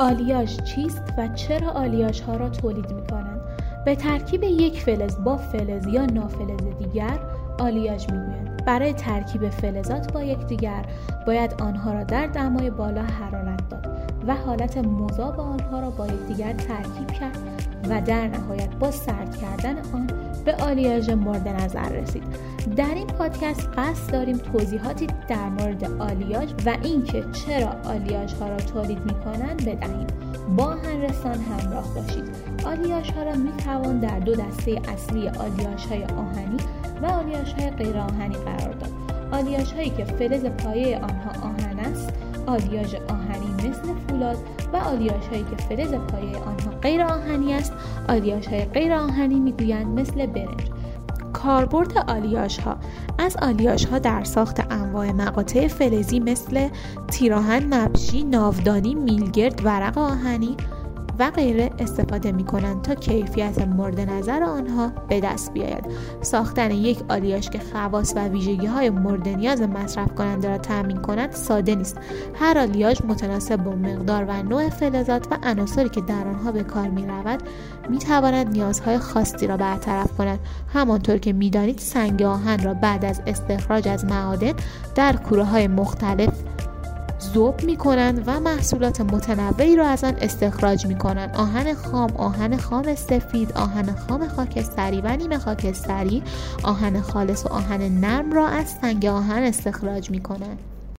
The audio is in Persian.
آلیاژ چیست و چرا آلیاژ ها را تولید می کنند؟ به ترکیب یک فلز با فلز یا نافلز دیگر آلیاژ می‌گویند برای ترکیب فلزات با یکدیگر باید آنها را در دمای بالا حرارت داد و حالت مذاب آنها را با یکدیگر ترکیب کرد و در نهایت با سرد کردن آن به آلیاژ مورد نظر رسید. در این پادکست قصد داریم توضیحاتی در مورد آلیاژ و اینکه چرا آلیاژ ها را تولید می کنند بدهیم. با هنرستان همراه باشید. آلیاژ ها را می توان در دو دسته اصلی آلیاژ های آهنی و آلیاژ های غیر آهنی قرار داد. آلیاژ هایی که فلز پایه آنها آهن است آلیاژ آهنی مثل فولاد و آلیاژ هایی که فلز پایه آنها غیر آهنی است آلیاژ های غیر آهنی می‌گویند مثل برنج. کاربرد آلیاژ ها از آلیاژ ها در ساخت انواع مقاطع فلزی مثل تیراهن نبشی ناودانی میلگرد ورق آهنی و غیره استفاده می کنند تا کیفیت مورد نظر آنها به دست بیاید. ساختن یک آلیاژ که خواص و ویژگی های مورد نیاز مصرف کننده را تامین کند ساده نیست. هر آلیاژ متناسب با مقدار و نوع فلزات و عناصری که در آنها به کار می رود می تواند نیازهای خاصی را برطرف کند. همانطور که می‌دانید سنگ آهن را بعد از استخراج از معادن در کوره های مختلف ذوب می کنند و محصولات متنوعی را از آن استخراج می کنند آهن خام آهن خام سفید آهن خام خاکستری و نیمه خاکستری آهن خالص و آهن نرم را از سنگ آهن استخراج می کنند